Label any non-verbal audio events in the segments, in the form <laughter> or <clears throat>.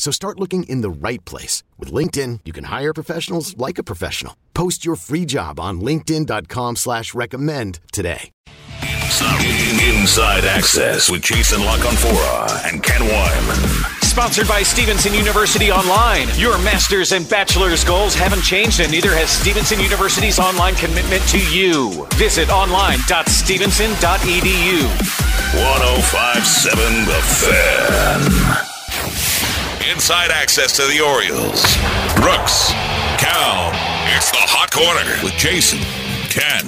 So start looking in the right place. With LinkedIn, you can hire professionals like a professional. Post your free job on linkedin.com slash recommend today. Inside Access with Jason La Canfora and Ken Weinman. Sponsored by Stevenson University Online. Your master's and bachelor's goals haven't changed, and neither has Stevenson University's online commitment to you. Visit online.stevenson.edu. 1057 The Fan. Inside access to the Orioles. Brooks, Cal. It's the Hot Corner with Jason, Ken,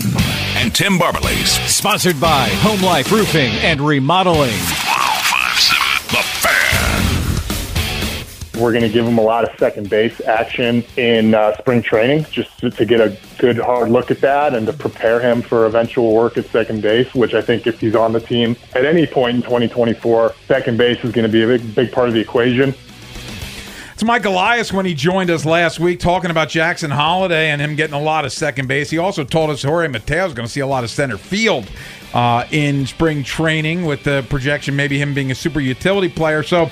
and Tim Barberlace. Sponsored by Home Life Roofing and Remodeling. 1057 The Fan. We're going to give him a lot of second base action in uh, spring training just to, to get a good hard look at that and to prepare him for eventual work at second base, which I think if he's on the team at any point in 2024, second base is going to be a big, big part of the equation. Mike Elias when he joined us last week talking about Jackson Holliday and him getting a lot of second base. He also told us Jorge Mateo is going to see a lot of center field uh, in spring training with the projection maybe him being a super utility player. So,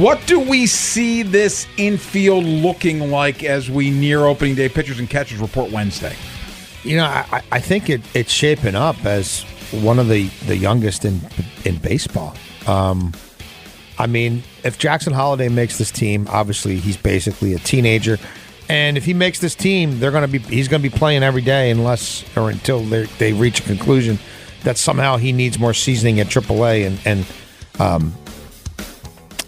what do we see this infield looking like as we near opening day? Pitchers and catchers report Wednesday. You know, I, I think it, it's shaping up as one of the, the youngest in in baseball. Um, I mean, if Jackson Holliday makes this team, obviously he's basically a teenager, and if he makes this team, they're going to be he's going to be playing every day unless or until they reach a conclusion that somehow he needs more seasoning at AAA, and and um,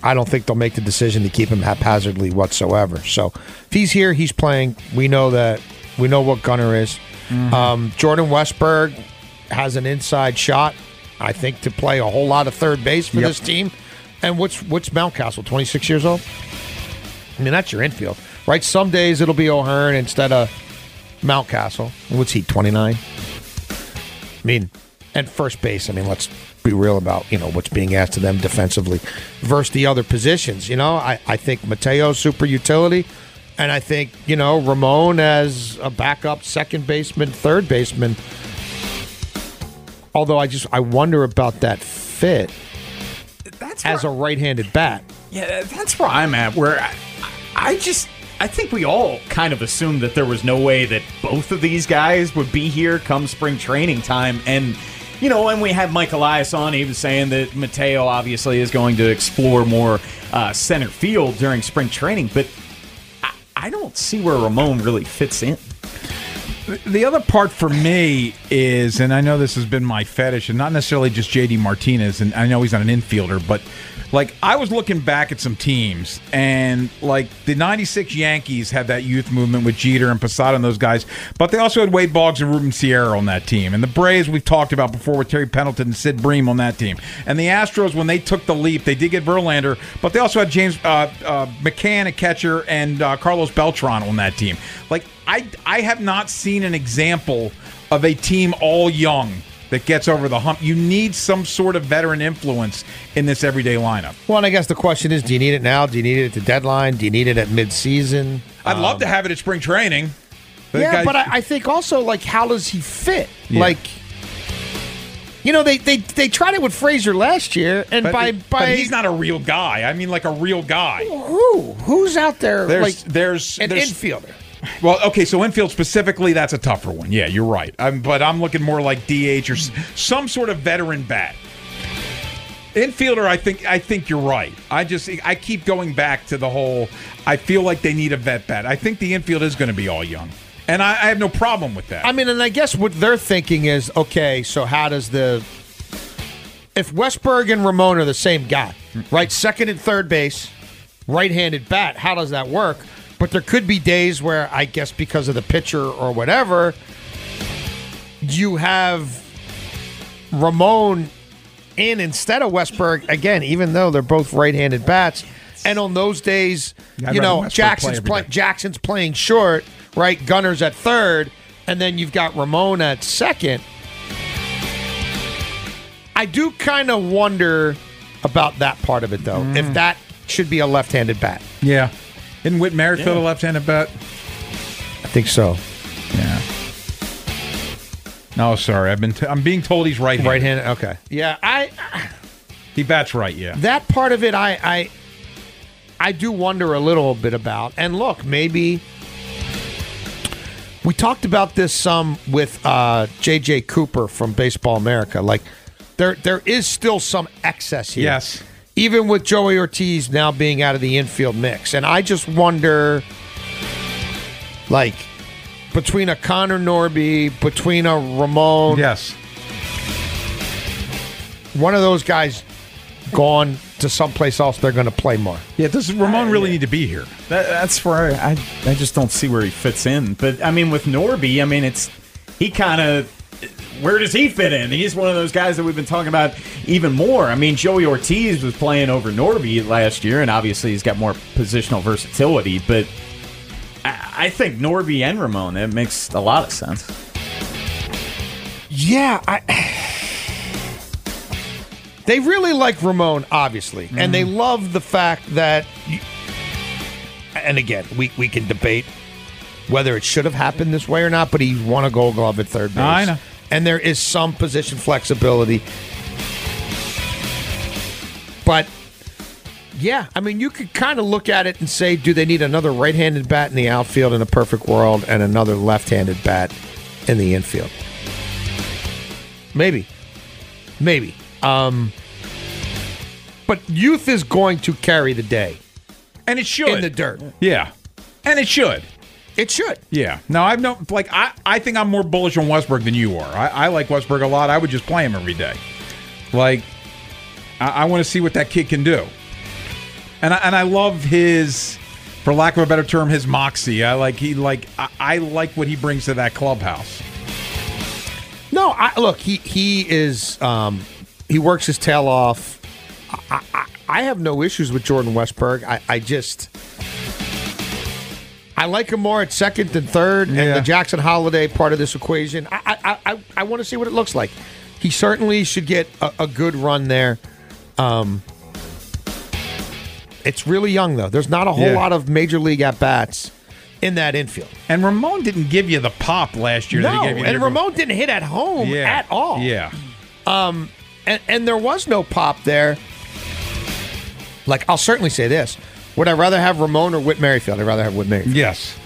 I don't think they'll make the decision to keep him haphazardly whatsoever. So if he's here, he's playing. We know that we know what Gunner is. Mm-hmm. Um, Jordan Westburg has an inside shot, I think, to play a whole lot of third base for Yep. this team. And what's what's Mountcastle? Twenty six years old. I mean, that's your infield, right? Some days it'll be O'Hearn instead of Mountcastle. What's he? Twenty nine. I mean, and first base. I mean, let's be real about you know what's being asked of them defensively versus the other positions. You know, I I think Mateo super utility, and I think you know Ramon as a backup second baseman, third baseman. Although I just I wonder about that fit That's as a right-handed bat. Yeah, that's where I'm at. Where I, I just, I think we all kind of assumed that there was no way that both of these guys would be here come spring training time. And, you know, when we had Mike Elias on, he was saying that Mateo obviously is going to explore more uh, center field during spring training. But I, I don't see where Ramon really fits in. The other part for me is, and I know this has been my fetish, and not necessarily just JD Martinez, and I know he's not an infielder, but like I was looking back at some teams, and like the '96 Yankees had that youth movement with Jeter and Posada and those guys, but they also had Wade Boggs and Ruben Sierra on that team, and the Braves we've talked about before with Terry Pendleton and Sid Bream on that team, and the Astros when they took the leap, they did get Verlander, but they also had James uh, uh, McCann, a catcher, and uh, Carlos Beltran on that team. Like I, I have not seen an example of a team all young that gets over the hump. You need some sort of veteran influence in this everyday lineup. Well, and I guess the question is: Do you need it now? Do you need it at the deadline? Do you need it at mid-season? I'd love to um, have it at spring training. The yeah, guy- but I, I think also like how does he fit? Yeah. Like, you know, they they they tried it with Frazier last year, and but, by but by he's not a real guy. I mean, like a real guy. who who's out there There's like there's an there's infielder. Well, okay, so infield specifically, that's a tougher one. Yeah, you're right. Um, but I'm looking more like DH or some sort of veteran bat. Infielder, I think I think you're right. I just I keep going back to the whole. I feel like they need a vet bat. I think the infield is going to be all young, and I, I have no problem with that. I mean, and I guess what they're thinking is, okay, so how does the if Westburg and Ramon are the same guy, right? Second and third base, right-handed bat. How does that work? But there could be days where I guess because of the pitcher or whatever, you have Ramon in instead of Westburg again, even though they're both right-handed bats. And on those days, I'd you know, play Jackson's every play. Jackson's playing short, right? Gunner's at third, and then you've got Ramon at second. I do kind of wonder about that part of it, though. Mm. If that should be a left-handed bat, yeah, isn't Whit Merrifield a left-handed bat? I think so. Yeah. No, sorry. I've been. T- I'm being told he's right. Right-handed. Okay. Yeah, I <sighs> He bats right. Yeah. that part of it, I, I, I do wonder a little bit about. And look, maybe we talked about this some with uh, J.J. Cooper from Baseball America. Like, there, there is still some excess here. Yes. Even with Joey Ortiz now being out of the infield mix, and I just wonder, like, between a Connor Norby, between a Ramon, Yes. one of those guys gone to someplace else, they're going to play more. Yeah. Does Ramon uh, really need to be here? That, that's where I, I just don't see where he fits in. But I mean, with Norby, I mean, it's he kind of where does he fit in? He's one of those guys that we've been talking about even more. I mean, Joey Ortiz was playing over Norby last year, and obviously he's got more positional versatility. But I, I think Norby and Ramon that makes a lot of sense. Yeah, I. They really like Ramon, obviously, and they mm-hmm. love the fact that. You, and again, we we can debate whether it should have happened this way or not, but he won a Gold Glove at third base. I know. And there is some position flexibility, but. Yeah, I mean, you could kind of look at it and say, do they need another right-handed bat in the outfield in a perfect world and another left-handed bat in the infield? Maybe. Maybe. Um, but youth is going to carry the day And it should. in the dirt. Yeah. And it should. It should. Yeah. No, I've no like I, I think I'm more bullish on Westburg than you are. I, I like Westburg a lot. I would just play him every day. Like I, I want to see what that kid can do. And I, and I love his for lack of a better term, his moxie. I like he like I, I like what he brings to that clubhouse. No, I, look, he he is um, he works his tail off. I, I, I have no issues with Jordan Westburg. I, I just I like him more at second than third, and the Jackson Holliday part of this equation. I I, I, I want to see what it looks like. He certainly should get a, a good run there. Um, it's really young though. There's not a whole Yeah. lot of major league at bats in that infield. And Ramon didn't give you the pop last year. that No, he gave you and. Ramon didn't hit at home yeah. at all. Yeah. Um, and, and there was no pop there. Like, I'll certainly say this: Would I rather have Ramon or Whit Merrifield? I'd rather have Whit Merrifield. Yes.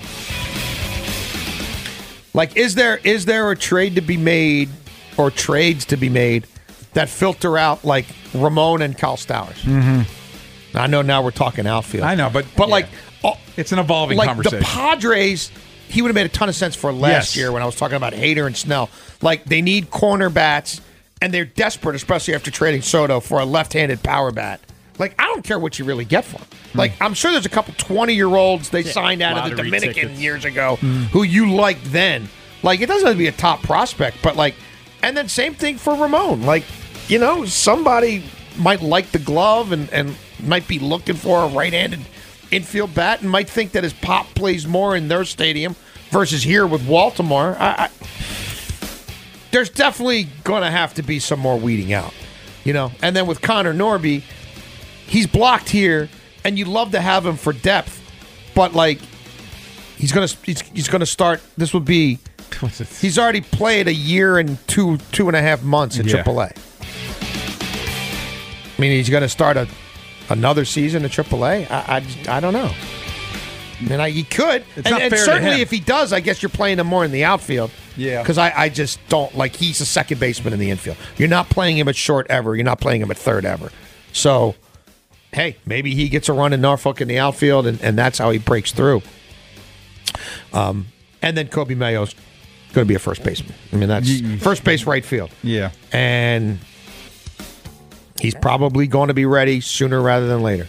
Like, is there is there a trade to be made or trades to be made that filter out like Ramon and Kyle Stowers? Mm-hmm. I know now we're talking outfield. I know, but but yeah. like, oh, It's an evolving like conversation. the Padres, he would have made a ton of sense for last Yes. year when I was talking about Hader and Snell. Like they need corner bats, and they're desperate, especially after trading Soto for a left-handed power bat. Like I don't care what you really get for him. Like hmm. I'm sure there's a couple 20 year olds they signed out of the lottery Dominican tickets. years ago hmm. who you liked then. Like it doesn't have to be a top prospect, but like, and then same thing for Ramon. Like, you know, somebody might like the glove and and might be looking for a right-handed infield bat and might think that his pop plays more in their stadium versus here with Baltimore. I, I, there's definitely going to have to be some more weeding out, you know. And then with Connor Norby, he's blocked here, and you'd love to have him for depth, but like he's gonna he's, he's gonna start. This would be <laughs> he's already played a year and two two and a half months at Yeah. AAA. I mean, he's gonna start a another season at AAA. I I, I don't know. And I, he could, It's and, and certainly if he does, I guess you're playing him more in the outfield. Yeah. because I, I just don't like he's a second baseman in the infield. You're not playing him at short ever. You're not playing him at third ever. So, hey, maybe he gets a run in Norfolk in the outfield, and, and that's how he breaks through. Um, and then Coby Mayo's going to be a first baseman. I mean, that's first base, right field. Yeah. And he's probably going to be ready sooner rather than later.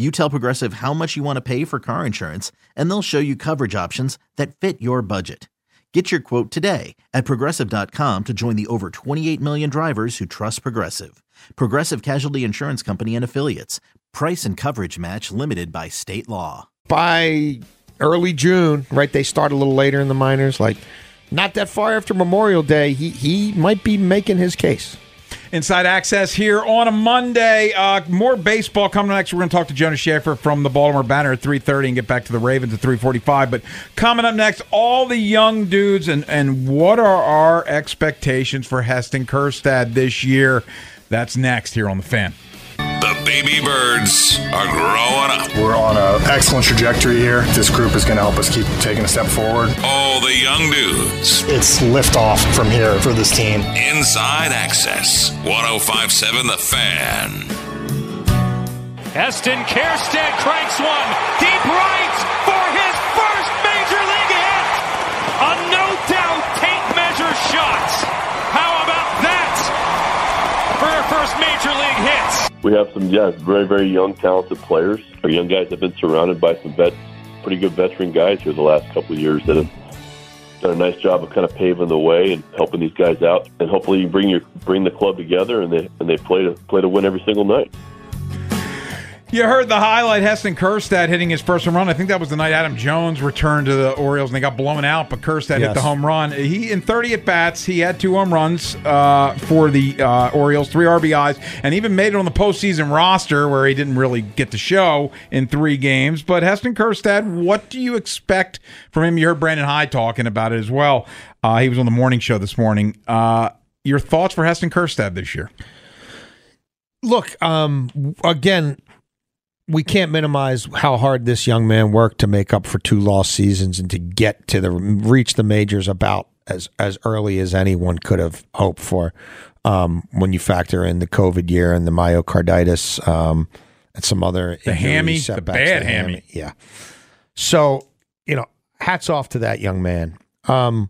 You tell Progressive how much you want to pay for car insurance, and they'll show you coverage options that fit your budget. Get your quote today at progressive.com to join the over 28 million drivers who trust Progressive. Progressive Casualty Insurance Company and Affiliates. Price and coverage match limited by state law. by early June, right? They start a little later in the minors, like not that far after Memorial Day. He he might be making his case. Inside Access here on a Monday. Uh, more baseball coming next. We're going to talk to Jonas Shaffer from the Baltimore Banner at 3.30 and get back to the Ravens at 3.45. But coming up next, all the young dudes and, and what are our expectations for Heston Kjerstad this year? That's next here on The Fan. The baby birds are growing up. We're on an excellent trajectory here. This group is going to help us keep taking a step forward. All the young dudes. It's liftoff from here for this team. Inside Access. 1057 The Fan. Heston Kjerstad cranks one deep right We have some, yeah, very, very young, talented players. Our young guys have been surrounded by some vet, pretty good veteran guys here the last couple of years that have done a nice job of kind of paving the way and helping these guys out. And hopefully, you bring your bring the club together and they and they play to play to win every single night. You heard the highlight, Heston Kjerstad hitting his first home run. I think that was the night Adam Jones returned to the Orioles and they got blown out, but Kjerstad hit the home run. He in 30 at bats, he had two home runs uh, for the uh, Orioles, three RBIs, and even made it on the postseason roster where he didn't really get to show in three games. But Heston Kjerstad, what do you expect from him? You heard Brandon Hyde talking about it as well. Uh, he was on the morning show this morning. Uh, your thoughts for Heston Kjerstad this year? Look, um, again, we can't minimize how hard this young man worked to make up for two lost seasons and to get to the reach the majors about as as early as anyone could have hoped for. Um, when you factor in the COVID year and the myocarditis um, and some other The hammy, the setbacks, bad hammy. yeah. So you know, hats off to that young man. Um,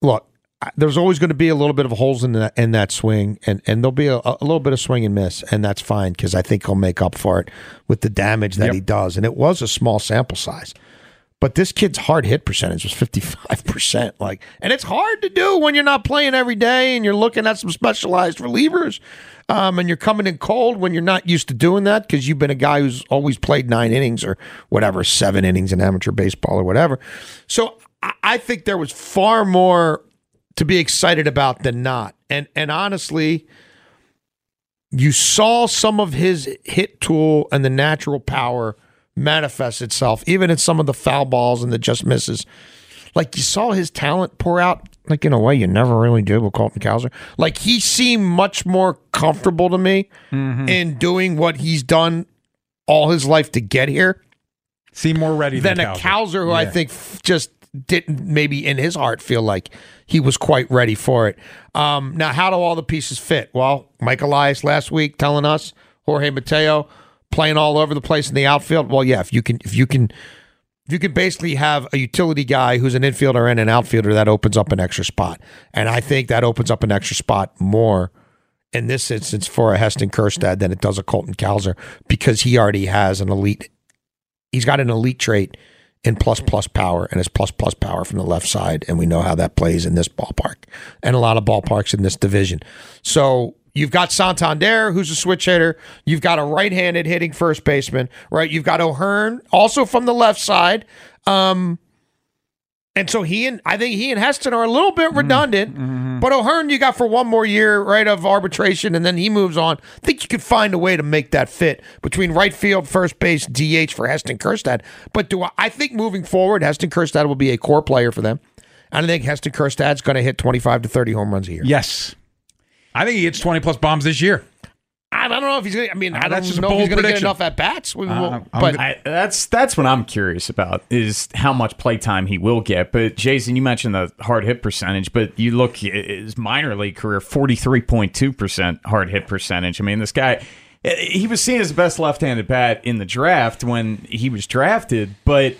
look, there's always going to be a little bit of holes in that in that swing, and and there'll be a, a little bit of swing and miss, and that's fine because I think he'll make up for it with the damage that Yep. he does. And it was a small sample size, but this kid's hard hit percentage was 55 percent. Like, and it's hard to do when you're not playing every day and you're looking at some specialized relievers. Um, and you're coming in cold when you're not used to doing that because you've been a guy who's always played nine innings or whatever, seven innings in amateur baseball or whatever. So I think there was far more to be excited about than not. And and honestly, you saw some of his hit tool and the natural power manifest itself, even in some of the foul balls and the just misses. Like you saw his talent pour out, like in a way you never really did with Colton Cowser. Like he seemed much more comfortable to me mm-hmm. in doing what he's done all his life to get here. Seem more ready than than, a Cowser, who I think f- just didn't maybe in his heart feel like he was quite ready for it. Um, now, how do all the pieces fit? Well, Mike Elias last week telling us Jorge Mateo playing all over the place in the outfield. Well, yeah, if you can, if you can. If you can basically have a utility guy who's an infielder and an outfielder, that opens up an extra spot. And I think that opens up an extra spot more in this instance for a Heston Kjerstad than it does a Colton Cowser because he already has an elite he's got an elite trait in plus plus power and it's plus plus power from the left side, and we know how that plays in this ballpark and a lot of ballparks in this division. So you've got Santander, who's a switch hitter. You've got a right-handed hitting first baseman, right? You've got O'Hearn, also from the left side. Um, and so he and I think he and Heston are a little bit redundant, mm-hmm. Mm-hmm. but O'Hearn you got for one more year, right, of arbitration, and then he moves on. I think you could find a way to make that fit between right field, first base, DH for Heston Kjerstad. But do I, I think moving forward, Heston Kjerstad will be a core player for them. And I think Heston Kjerstad's going to hit 25 to 30 home runs a year. Yes. I think he hits 20 plus bombs this year. I don't know if he's going to, I mean, I don't just a know if he's going to get prediction. enough at bats. We, Uh, will I'm but I, that's that's what I'm curious about is how much playtime he will get. But Jason, you mentioned the hard hit percentage, but you look his minor league career 43.2 percent hard hit percentage. I mean, this guy he was seen as the best left-handed bat in the draft when he was drafted, but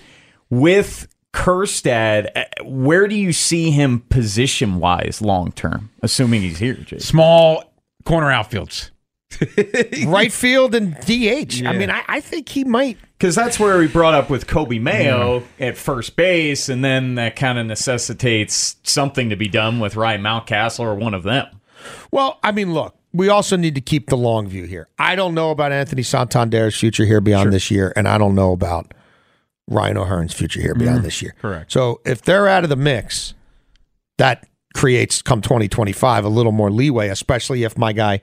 with Kjerstad, uh, where do you see him position wise long term? Assuming he's here, Jason. Small corner outfields. <laughs> right field and DH. I mean, I, I think he might. Because that's where we brought up with Coby Mayo at first base, and then that kind of necessitates something to be done with Ryan Mountcastle or one of them. Well, I mean, look, we also need to keep the long view here. I don't know about Anthony Santander's future here beyond this year, and I don't know about Ryan O'Hearn's future here beyond mm-hmm. this year. correct. So if they're out of the mix, that creates come 2025 a little more leeway, especially if my guy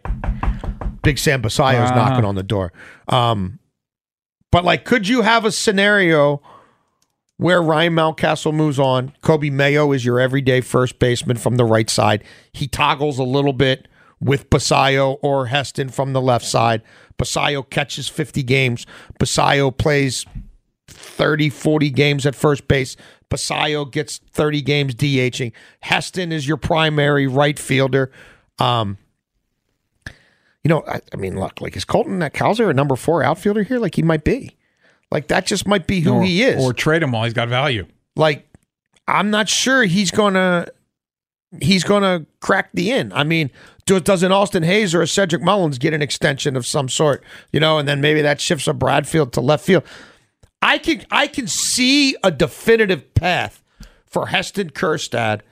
Big Sam Basallo is knocking on the door. Um, but like, could you have a scenario where Ryan Mountcastle moves on? Coby Mayo is your everyday first baseman from the right side. He toggles a little bit with Basallo or Heston from the left side. Basallo catches 50 games. Basallo plays 30, 40 games at first base. Basallo gets 30 games DHing. Heston is your primary right fielder. Um, you know, I, I mean, look, like is Colton that Cowser a number four outfielder here? Like he might be. Like that just might be who or, he is. Or trade him while he's got value. like I'm not sure he's gonna he's gonna crack the in. I mean, do, does an Austin Hays or a Cedric Mullins get an extension of some sort? You know, and then maybe that shifts a Bradfield to left field. I can I can see a definitive path for Heston Kjerstad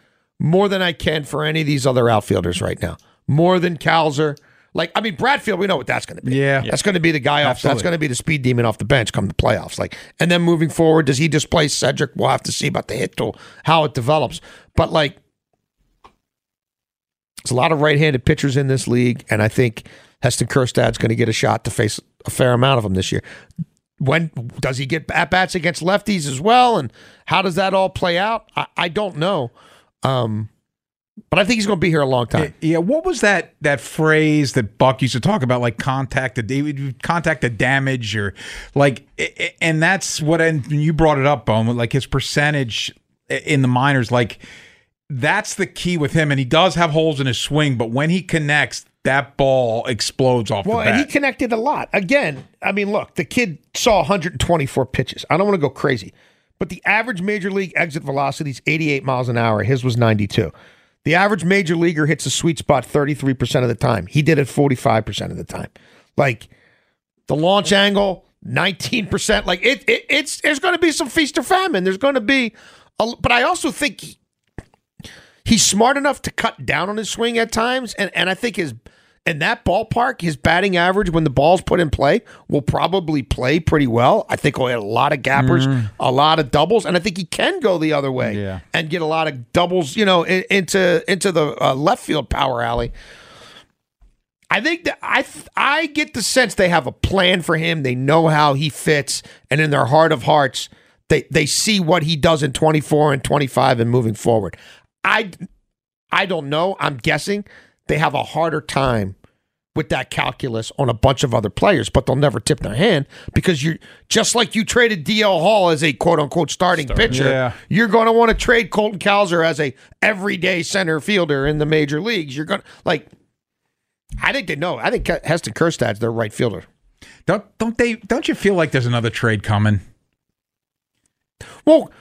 more than I can for any of these other outfielders right now. More than Cowser. Like I mean, Bradfield, we know what that's going to be. Yeah. that's going to be the guy off. That's going to be the speed demon off the bench come the playoffs. Like, and then moving forward, does he displace Cedric? We'll have to see about the hit tool, how it develops. But like, there's a lot of right-handed pitchers in this league, and I think Heston Kjerstad's going to get a shot to face a fair amount of them this year. When does he get at bats against lefties as well? And how does that all play out? I, I don't know. Um, but I think he's going to be here a long time. Yeah, what was that that phrase that Buck used to talk about, like contact the contact the damage, or like, i- i- and that's what. And you brought it up, Bowman, like his percentage in the minors, like that's the key with him. And he does have holes in his swing, but when he connects, that ball explodes off Well, the and he connected a lot. Again, I mean, look, the kid saw 124 pitches. I don't want to go crazy, but the average major league exit velocity is 88 miles an hour. His was 92. The average major leaguer hits a sweet spot 33% of the time. He did it 45% of the time. Like the launch angle, 19%. Like it, it it's there's going to be some feast or famine. There's going to be a, but I also think he- he's smart enough to cut down on his swing at times and and I think his in that ballpark, his batting average when the ball's put in play will probably play pretty well. I think he'll hit a lot of gappers, a lot of doubles, and I think he can go the other way Yeah. and get a lot of doubles, you know, in, into into the uh, left field power alley. I think that I I get the sense they have a plan for him. They know how he fits, and in their heart of hearts, they they see what he does in 24 and 25 and moving forward. I I don't know. I'm guessing they have a harder time with that calculus on a bunch of other players, but they'll never tip their hand because you're just like you traded DL Hall as a quote unquote starting pitcher. Yeah. You're going to want to trade Colton Cowser as a everyday center fielder in the major leagues. You're going to like. I think they know. I think Heston Kjerstad's their right fielder. Don't don't they? Don't you feel like there's another trade coming? Well,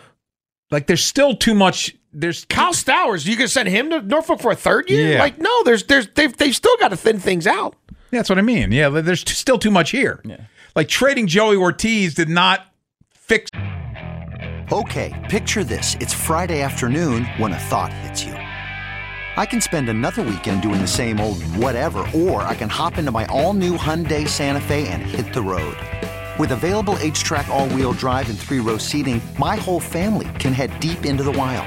like there's still too much. There's Kyle Stowers. You gonna send him to Norfolk for a third year? Yeah. Like no, there's there's they've they've still got to thin things out. That's what I mean. Yeah, there's t- still too much here. Like trading Joey Ortiz did not fix. Okay, picture this. It's Friday afternoon when a thought hits you. I can spend another weekend doing the same old whatever, or I can hop into my all new Hyundai Santa Fe and hit the road. With available HTRAC, all wheel drive, and three row seating, my whole family can head deep into the wild.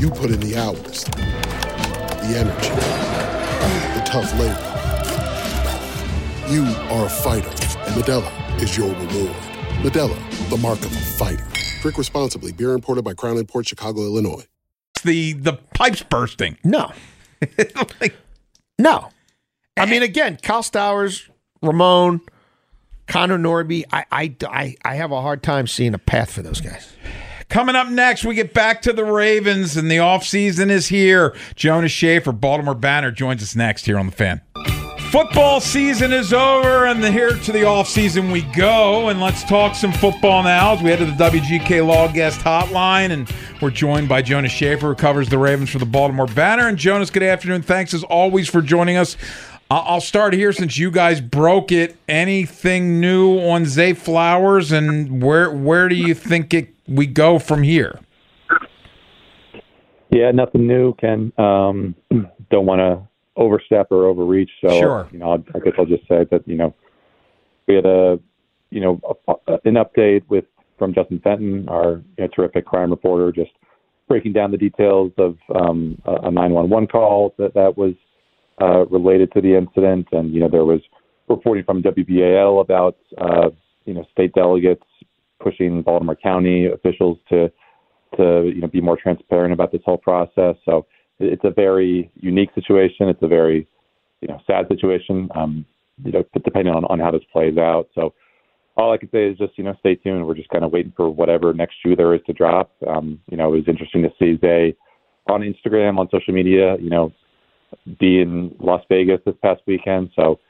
You put in the hours, the energy, the tough labor. You are a fighter, and Medella is your reward. Medella, the mark of a fighter. Drink responsibly. Beer imported by Crown Port Chicago, Illinois. The the pipes bursting. No, <laughs> no. I mean, again, Kyle Stowers, Ramon, Connor Norby. I, I, I, I have a hard time seeing a path for those guys. Coming up next, we get back to the Ravens, and the offseason is here. Jonas Shaffer, Baltimore Banner, joins us next here on the fan. Football season is over, and here to the offseason we go. And let's talk some football now as we head to the WGK Law Guest Hotline. And we're joined by Jonas Shaffer, who covers the Ravens for the Baltimore Banner. And Jonas, good afternoon. Thanks as always for joining us. I'll start here since you guys broke it. Anything new on Zay Flowers, and where where do you think it we go from here? Yeah, nothing new, Ken. Um, <clears throat> don't want to overstep or overreach. So, Sure. you know, I guess I'll just say that you know we had a you know a, an update with from Justin Fenton, our you know, terrific crime reporter, just breaking down the details of um, a a 911 call that that was uh, related to the incident, and you know there was reporting from WBAL about uh, you know state delegates pushing Baltimore County officials to to you know be more transparent about this whole process. So it's a very unique situation. It's a very you know sad situation. Um, you know, depending on on how this plays out. So all I can say is just you know stay tuned. We're just kind of waiting for whatever next shoe there is to drop. Um, you know, it was interesting to see Zay on Instagram on social media. You know, be in Las Vegas this past weekend. So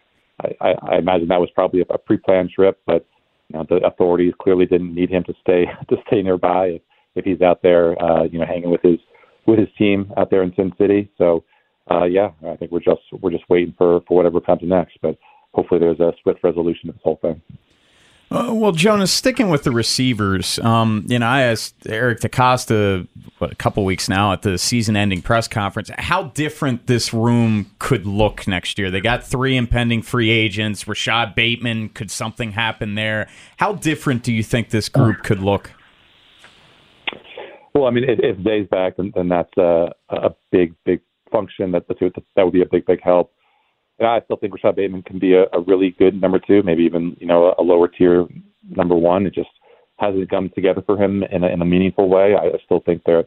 I, I, imagine that was probably a, a pre-planned trip, but know, the authorities clearly didn't need him to stay <laughs> to stay nearby if, if he's out there, uh, you know, hanging with his with his team out there in Sin City. So uh, yeah, I think we're just we're just waiting for for whatever comes next, but hopefully there's a swift resolution to this whole thing. Uh, well, Jonas, sticking with the receivers, um, you know, I asked Eric DeCosta what, a couple weeks now at the season-ending press conference how different this room could look next year. They got three impending free agents. Rashad Bateman, could something happen there? How different do you think this group could look? Well, I mean, if, if Zay's back, then, then that's a, a big, big function. That that would be a big, big help. And I still think Rashad Bateman can be a, a really good number two, maybe even you know a lower tier number one. It just hasn't come together for him in a, in a meaningful way. I still think there,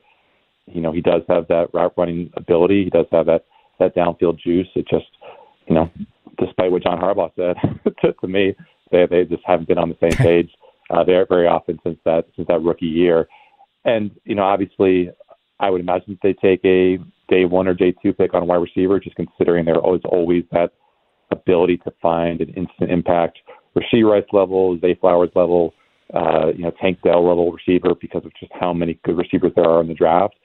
you know, he does have that route running ability. He does have that that downfield juice. It just, you know, despite what John Harbaugh said <laughs> to, to me, they they just haven't been on the same <laughs> page uh, very very often since that since that rookie year. And you know, obviously, I would imagine that they take a day one or day two pick on a wide receiver, just considering there is always that ability to find an instant impact Rashee Rice level, Zay Flowers level, uh, you know, Tank Dell level receiver because of just how many good receivers there are in the draft.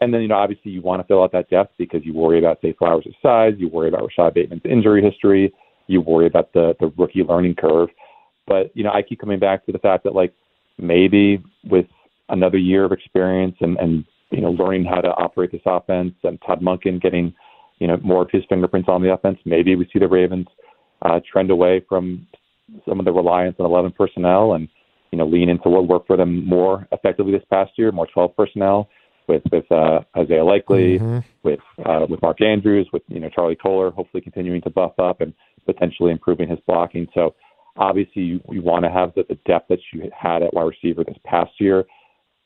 And then, you know, obviously you want to fill out that depth because you worry about Zay Flowers' size, you worry about Rashad Bateman's injury history, you worry about the the rookie learning curve. But you know, I keep coming back to the fact that like maybe with another year of experience and and you know learning how to operate this offense and Todd Monken getting you know more of his fingerprints on the offense, maybe we see the Ravens uh, trend away from some of the reliance on 11 personnel and you know lean into what worked for them more effectively this past year, more 12 personnel with with uh, Isaiah Likely, Mm-hmm. with uh, with Mark Andrews, with you know Charlie Kolar, hopefully continuing to buff up and potentially improving his blocking. So obviously you, you want to have the, the depth that you had at wide receiver this past year,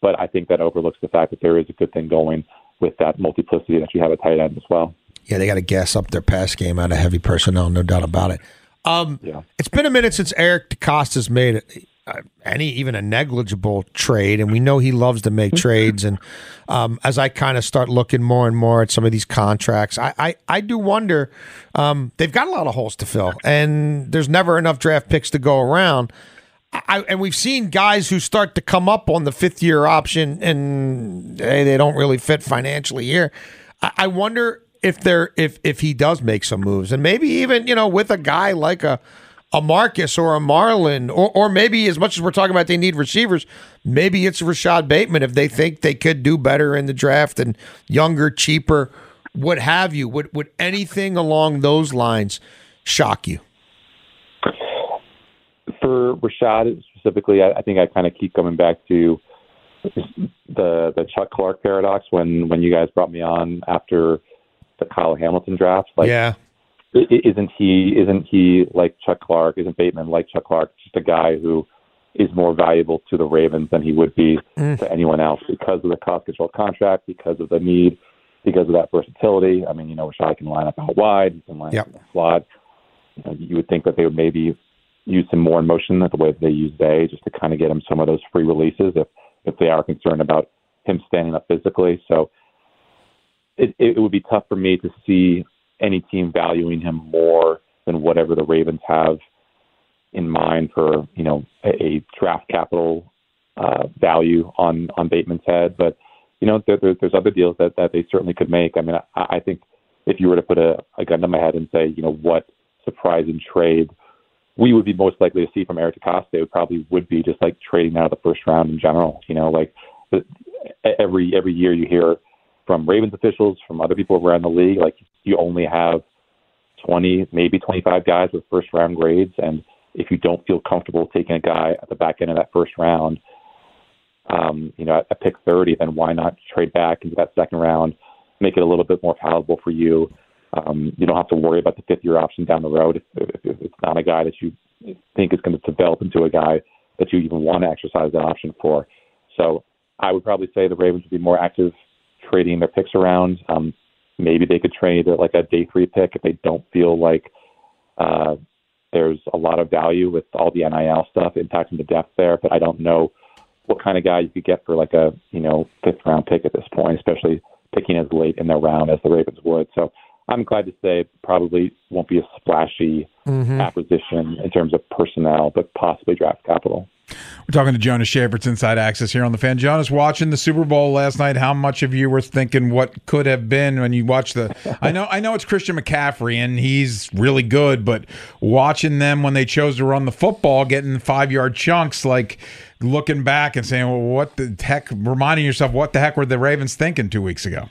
but I think that overlooks the fact that there is a good thing going with that multiplicity that you have at tight end as well. Yeah, they got to gas up their pass game out of heavy personnel, no doubt about it. Um, yeah. It's been a minute since Eric DeCosta's made uh, any even a negligible trade, and we know he loves to make trades. And um, as I kind of start looking more and more at some of these contracts, I I, I do wonder. Um, they've got a lot of holes to fill, and there's never enough draft picks to go around. I, and we've seen guys who start to come up on the fifth year option, and hey, they don't really fit financially here. I, I wonder if they're if if he does make some moves, and maybe even you know with a guy like a a Marcus or a Marlin, or or maybe as much as we're talking about they need receivers, maybe it's Rashad Bateman if they think they could do better in the draft and younger, cheaper, what have you. Would would anything along those lines shock you? For Rashad specifically, I, I think I kind of keep coming back to the the Chuck Clark paradox when when you guys brought me on after the Kyle Hamilton draft. Like, yeah. isn't he isn't he like Chuck Clark? Isn't Bateman like Chuck Clark? Just a guy who is more valuable to the Ravens than he would be Mm. to anyone else because of the cost control contract, because of the need, because of that versatility. I mean, you know, Rashad can line up out wide, he can line Yep. up in the slot. You, know, you would think that they would maybe use him more in motion the way that they use Zay, just to kind of get him some of those free releases if if they are concerned about him standing up physically. So it, it would be tough for me to see any team valuing him more than whatever the Ravens have in mind for you know a, a draft capital uh, value on on Bateman's head. But you know there, there, there's other deals that that they certainly could make. I mean, I, I think if you were to put a, a gun to my head and say you know what surprising trade we would be most likely to see from Eric DeCosta, it would probably would be just like trading out of the first round in general. You know, like every every year you hear from Ravens officials, from other people around the league, like you only have 20, maybe 25 guys with first round grades. And if you don't feel comfortable taking a guy at the back end of that first round, um, you know, at, at pick 30, then why not trade back into that second round, make it a little bit more palatable for you? Um, you don't have to worry about the fifth year option down the road if, if, if it's not a guy that you think is going to develop into a guy that you even want to exercise that option for. So I would probably say the Ravens would be more active trading their picks around. Um, maybe they could trade like a day three pick if they don't feel like uh, there's a lot of value with all the NIL stuff impacting the depth there. But I don't know what kind of guy you could get for like a you know fifth round pick at this point, especially picking as late in the round as the Ravens would. So I'm glad to say probably won't be a splashy Mhm. acquisition in terms of personnel, but possibly draft capital. We're talking to Jonas Schaefert's Inside Access here on the fan. Jonas, watching the Super Bowl last night, how much of you were thinking what could have been when you watch the? <laughs> I know, I know it's Christian McCaffrey and he's really good, but watching them when they chose to run the football, getting five yard chunks, like looking back and saying, "Well, what the heck?" Reminding yourself, what the heck were the Ravens thinking two weeks ago?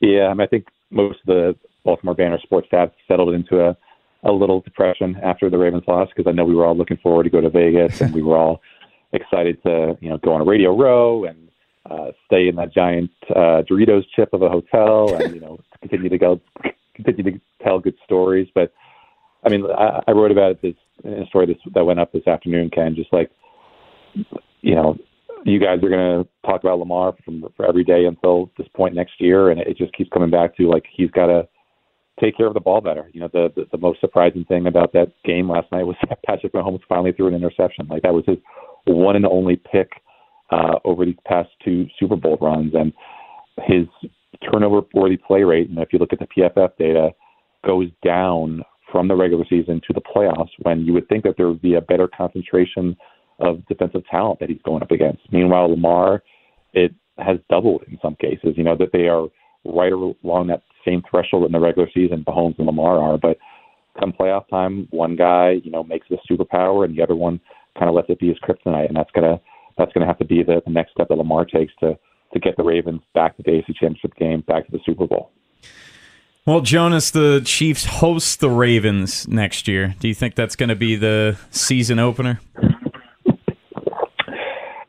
Yeah, I, mean, I think most of the Baltimore Banner sports staff settled into a, a little depression after the Ravens lost because I know we were all looking forward to go to Vegas and we were all <laughs> excited to you know go on a Radio Row and uh, stay in that giant uh, Doritos chip of a hotel and you know <laughs> continue to go continue to tell good stories. But I mean, I, I wrote about it this in a story this, that went up this afternoon, Ken. Just like you know, you guys are going to talk about Lamar from for every day until this point next year, and it just keeps coming back to like he's got to take care of the ball better. You know, the, the the most surprising thing about that game last night was <laughs> that Patrick Mahomes finally threw an interception. Like that was his one and only pick uh, over these past two Super Bowl runs, and his turnover worthy play rate. And if you look at the PFF data, goes down from the regular season to the playoffs when you would think that there would be a better concentration of defensive talent that he's going up against. Meanwhile, Lamar, it has doubled in some cases. You know that they are right along that same threshold in the regular season. Mahomes and Lamar are, but come playoff time, one guy you know makes it a superpower, and the other one kind of lets it be his kryptonite, and that's gonna that's gonna have to be the, the next step that Lamar takes to to get the Ravens back to the AFC Championship game, back to the Super Bowl. Well, Jonas, the Chiefs host the Ravens next year. Do you think that's going to be the season opener?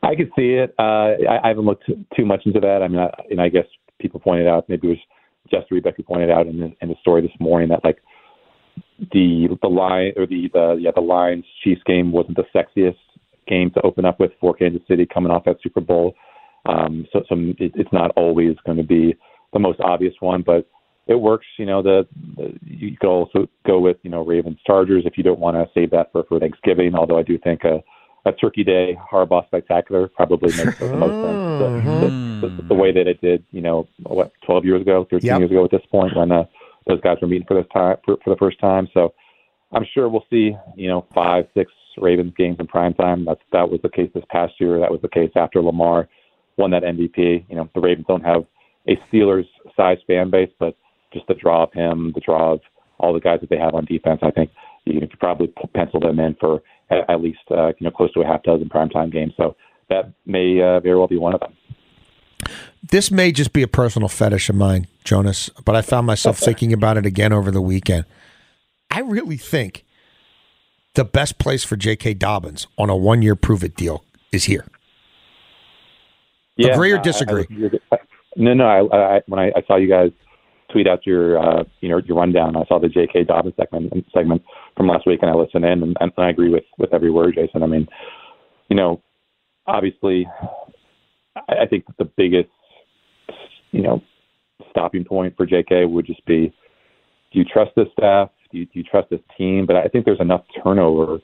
I could see it. Uh, I, I haven't looked too much into that. I mean, I, and I guess people pointed out, maybe it was Jeff Zrebiec who pointed out in the, in the story this morning that like the the line or the the yeah the Lions Chiefs game wasn't the sexiest game to open up with for Kansas City coming off that Super Bowl. Um, so, so it, it's not always going to be the most obvious one, but it works. You know, the, the you could also go with you know Ravens Chargers if you don't want to save that for for Thanksgiving. Although I do think a a Turkey Day Harbaugh spectacular probably makes the most sense. <laughs> The, the, the, the way that it did, you know, what twelve years ago, thirteen Yep. years ago at this point when uh, those guys were meeting for this time for, for the first time. So I'm sure we'll see, you know, five, six Ravens games in prime time. That's that was the case this past year. That was the case after Lamar won that MVP. You know, the Ravens don't have a Steelers sized fan base, but just the draw of him, the draw of all the guys that they have on defense, I think you could probably pencil them in for at, at least uh, you know close to a half dozen primetime games. So that may uh, very well be one of them. This may just be a personal fetish of mine, Jonas, but I found myself <laughs> thinking about it again over the weekend. I really think the best place for J.K. Dobbins on a one year prove it deal is here. Agree or I- I- disagree? I- no, no. I, I, when I, I saw you guys tweet out your uh, you know your rundown, I saw the J.K. Dobbins segment segment from last week, and I listened in, and, and I agree with with every word, Jason. I mean, you know, obviously, I, I think that the biggest you know stopping point for J.K. would just be: Do you trust this staff? Do you, do you trust this team? But I think there's enough turnover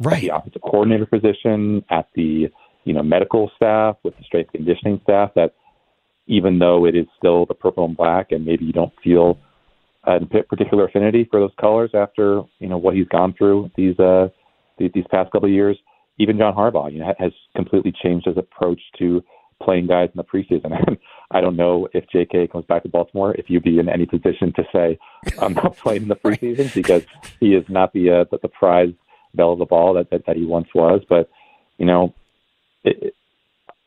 right. at the offensive coordinator position, at the you know medical staff, with the strength conditioning staff. That even though it is still the purple and black, and maybe you don't feel a p- particular affinity for those colors after you know what he's gone through these uh these, these past couple of years. Even John Harbaugh, you know, has completely changed his approach to playing guys in the preseason. <laughs> I don't know if J.K. comes back to Baltimore if you'd be in any position to say I'm not <laughs> playing in the preseason because he is not the uh, the, the prize bell of the ball that, that that he once was. But you know, it, it-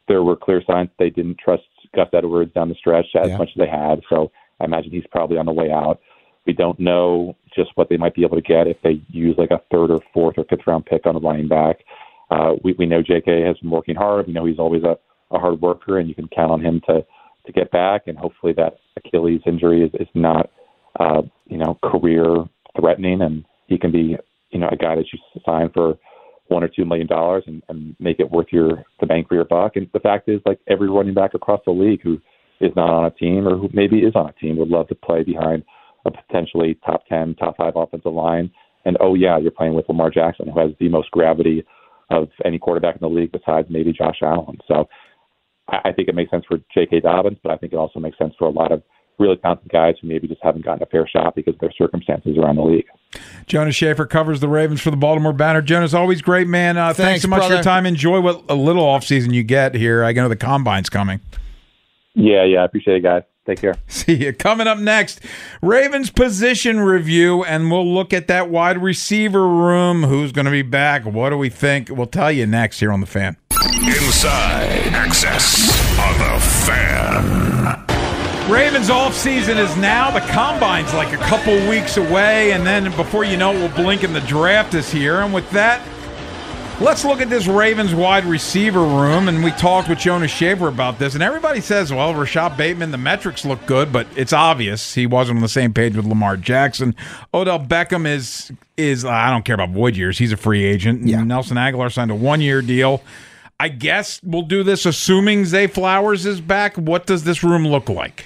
there were clear signs they didn't trust Gus Edwards down the stretch as Yeah. much as they had. So I imagine he's probably on the way out. We don't know just what they might be able to get if they use like a third or fourth or fifth round pick on a running back. Uh, we, we know J.K. has been working hard. We know he's always a, a hard worker, and you can count on him to to get back. And hopefully that Achilles injury is, is not, uh, you know, career threatening, and he can be, you know, a guy that you sign for one or two million dollars and, and make it worth your the bang for your buck. And the fact is, like every running back across the league who is not on a team or who maybe is on a team would love to play behind a potentially top ten, top five offensive line. And oh yeah, you're playing with Lamar Jackson, who has the most gravity of any quarterback in the league besides maybe Josh Allen. So I, I think it makes sense for J.K. Dobbins, but I think it also makes sense for a lot of really talented guys who maybe just haven't gotten a fair shot because of their circumstances around the league. Jonas Shaffer covers the Ravens for the Baltimore Banner. Jonas, always great, man. Uh, thanks, Thanks, so much for your time. Enjoy what a little offseason you get here. I know the combine's coming. Yeah, yeah, I appreciate it, guys. Take care. <laughs> See you. Coming up next, Ravens position review, and we'll look at that wide receiver room. Who's going to be back? What do we think? We'll tell you next here on The Fan. Inside Access on the Fan. Ravens offseason is now. The combine's like a couple weeks away, and then before you know it, we'll blink and the draft is here. And with that, let's look at this Ravens wide receiver room. And we talked with Jonas Shaffer about this, and everybody says, well, Rashod Bateman, the metrics look good, but it's obvious he wasn't on the same page with Lamar Jackson. Odell Beckham is is uh, I don't care about void years. He's a free agent. Yeah. Nelson Agholor signed a one year deal. I guess we'll do this assuming Zay Flowers is back. What does this room look like?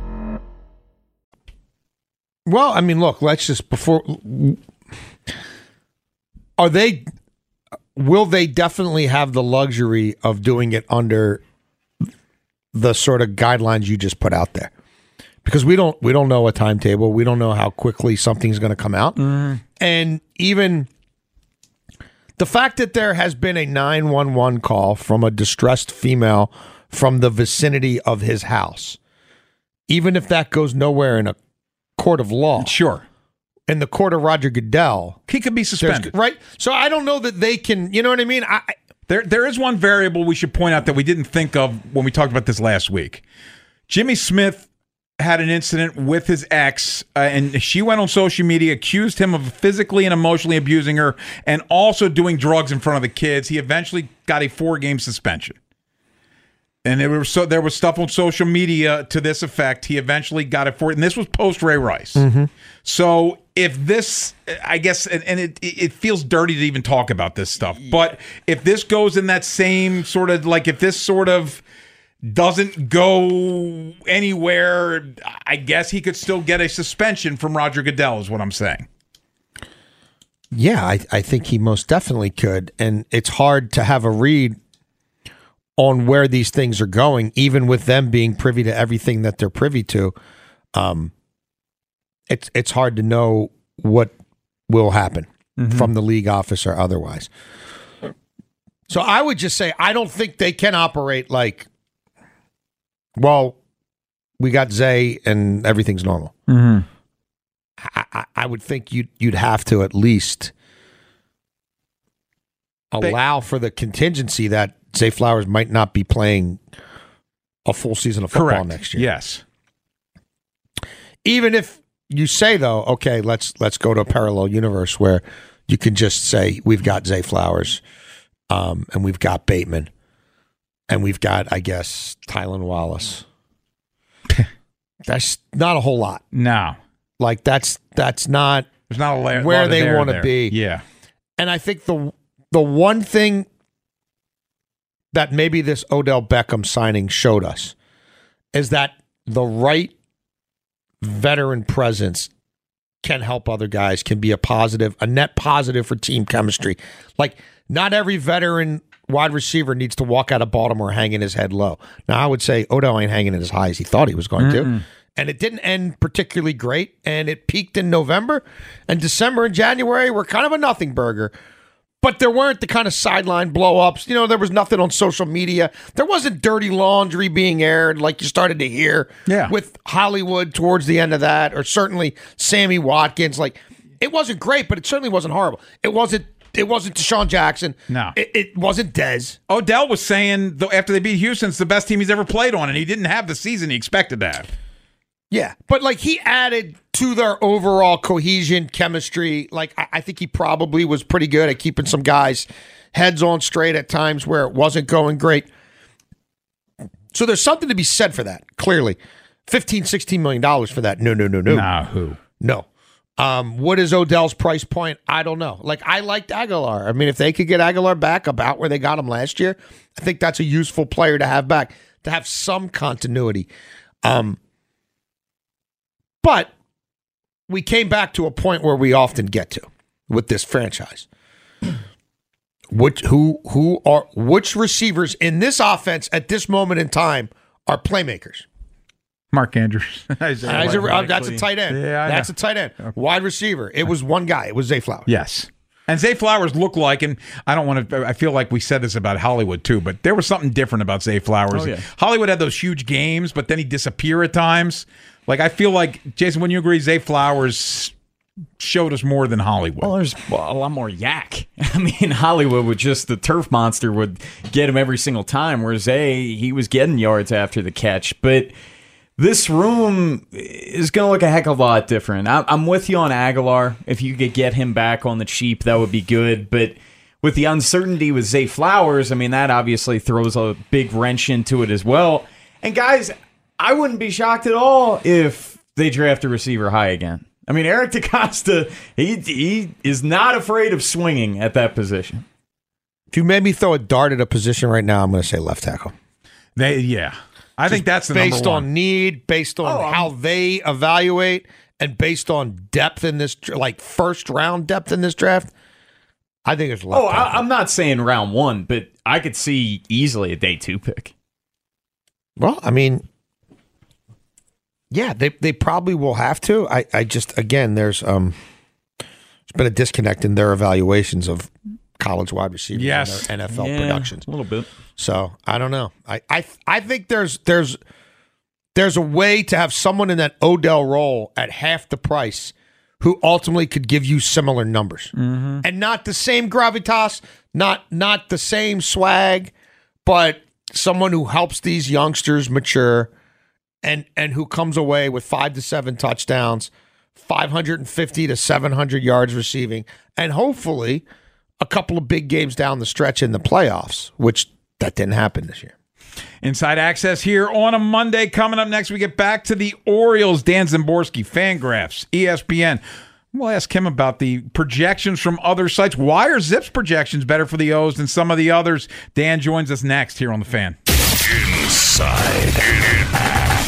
Well, I mean, look, let's just before are they will they definitely have the luxury of doing it under the sort of guidelines you just put out there? Because we don't we don't know a timetable. We don't know how quickly something's going to come out. Mm-hmm. And even the fact that there has been a 911 call from a distressed female from the vicinity of his house, even if that goes nowhere in a court of law. Sure. In the court of Roger Goodell. He could be suspended. Right? So I don't know that they can, you know what I mean? I, There, there is one variable we should point out that we didn't think of when we talked about this last week. Jimmy Smith had an incident with his ex, uh, and she went on social media, accused him of physically and emotionally abusing her, and also doing drugs in front of the kids. He eventually got a four-game suspension. And there was so there was stuff on social media to this effect. He eventually got it for it, and this was post Ray Rice. Mm-hmm. So if this, I guess, and, and it it feels dirty to even talk about this stuff, but if this goes in that same sort of like if this sort of doesn't go anywhere, I guess he could still get a suspension from Roger Goodell. Is what I'm saying. Yeah, I, I think he most definitely could. And it's hard to have a read on where these things are going, even with them being privy to everything that they're privy to. Um, it's it's hard to know what will happen Mhm. from the league office or otherwise. So I would just say I don't think they can operate like, well, we got Zay and everything's normal. Mm-hmm. I, I, I would think you'd you'd have to at least allow for the contingency that Zay Flowers might not be playing a full season of football Correct. next year. Yes. Even if you say though, okay, let's let's go to a parallel universe where you can just say we've got Zay Flowers, um, and we've got Bateman, and we've got I guess Tylan Wallace. <laughs> that's not a whole lot. No. Like that's that's not There's not a la- where they want to be. Yeah. And I think the the one thing that maybe this Odell Beckham signing showed us is that the right veteran presence can help other guys, can be a positive, a net positive for team chemistry. Like not every veteran wide receiver needs to walk out of Baltimore hanging his head low. Now I would say Odell ain't hanging it as high as he thought he was going Mm-mm. to. And it didn't end particularly great. And it peaked in November. And December and January were kind of a nothing burger. But there weren't the kind of sideline blowups. You know, there was nothing on social media. There wasn't dirty laundry being aired like you started to hear Yeah. with Hollywood towards the end of that, or certainly Sammy Watkins. Like it wasn't great, but it certainly wasn't horrible. It wasn't it wasn't DeSean Jackson. No. It, it wasn't Dez. Odell was saying though after they beat Houston, it's the best team he's ever played on, and he didn't have the season he expected to have. Yeah, but like he added to their overall cohesion, chemistry. Like I, I think he probably was pretty good at keeping some guys heads on straight at times where it wasn't going great. So there's something to be said for that. Clearly, 15, 16 million dollars for that. No, no, no, no. Nah, who? No. Um, what is Odell's price point? I don't know. Like I liked Agholor. I mean, if they could get Agholor back about where they got him last year, I think that's a useful player to have back to have some continuity. Um, but we came back to a point where we often get to with this franchise. Which who who are which receivers in this offense at this moment in time are playmakers? Mark Andrews. <laughs> Isaiah uh, That's a, White, that's a tight end. Yeah, that's know. a tight end. Wide receiver. It was one guy. It was Zay Flowers. Yes. And Zay Flowers looked like, and I don't want to. I feel like we said this about Hollywood too, but there was something different about Zay Flowers. Oh, yeah. Hollywood had those huge games, but then he'd disappear at times. Like I feel like Jason, when you agree, Zay Flowers showed us more than Hollywood. Well, there's a lot more YAC. <laughs> I mean, Hollywood would just the turf monster would get him every single time, whereas Zay, he was getting yards after the catch. But this room is going to look a heck of a lot different. I'm with you on Agholor. If you could get him back on the cheap, that would be good. But with the uncertainty with Zay Flowers, I mean, that obviously throws a big wrench into it as well. And guys, I wouldn't be shocked at all if they draft a receiver high again. I mean, Eric DeCosta, he he is not afraid of swinging at that position. If you made me throw a dart at a position right now, I'm going to say left tackle. They, yeah, I think that's the based number one. on need, based on Oh, how they evaluate, and based on depth in this, like first round depth in this draft. I think it's left. Oh, tackle. I, I'm not saying round one, but I could see easily a day two pick. Well, I mean, yeah, they they probably will have to. I I just again, there's um, there's been a disconnect in their evaluations of college wide receivers Yes. and their NFL Yeah, productions. a little bit. So I don't know. I I I think there's there's there's a way to have someone in that Odell role at half the price who ultimately could give you similar numbers and not the same gravitas, not not the same swag, but someone who helps these youngsters mature and and who comes away with five to seven touchdowns, 550 to 700 yards receiving, and hopefully a couple of big games down the stretch in the playoffs, which that didn't happen this year. Inside access here on a Monday. Coming up next, we get back to the Orioles. Dan Szymborski, Fangraphs, ESPN. We'll ask him about the projections from other sites. Why are ZiPS projections better for the O's than some of the others? Dan joins us next here on the Fan. Inside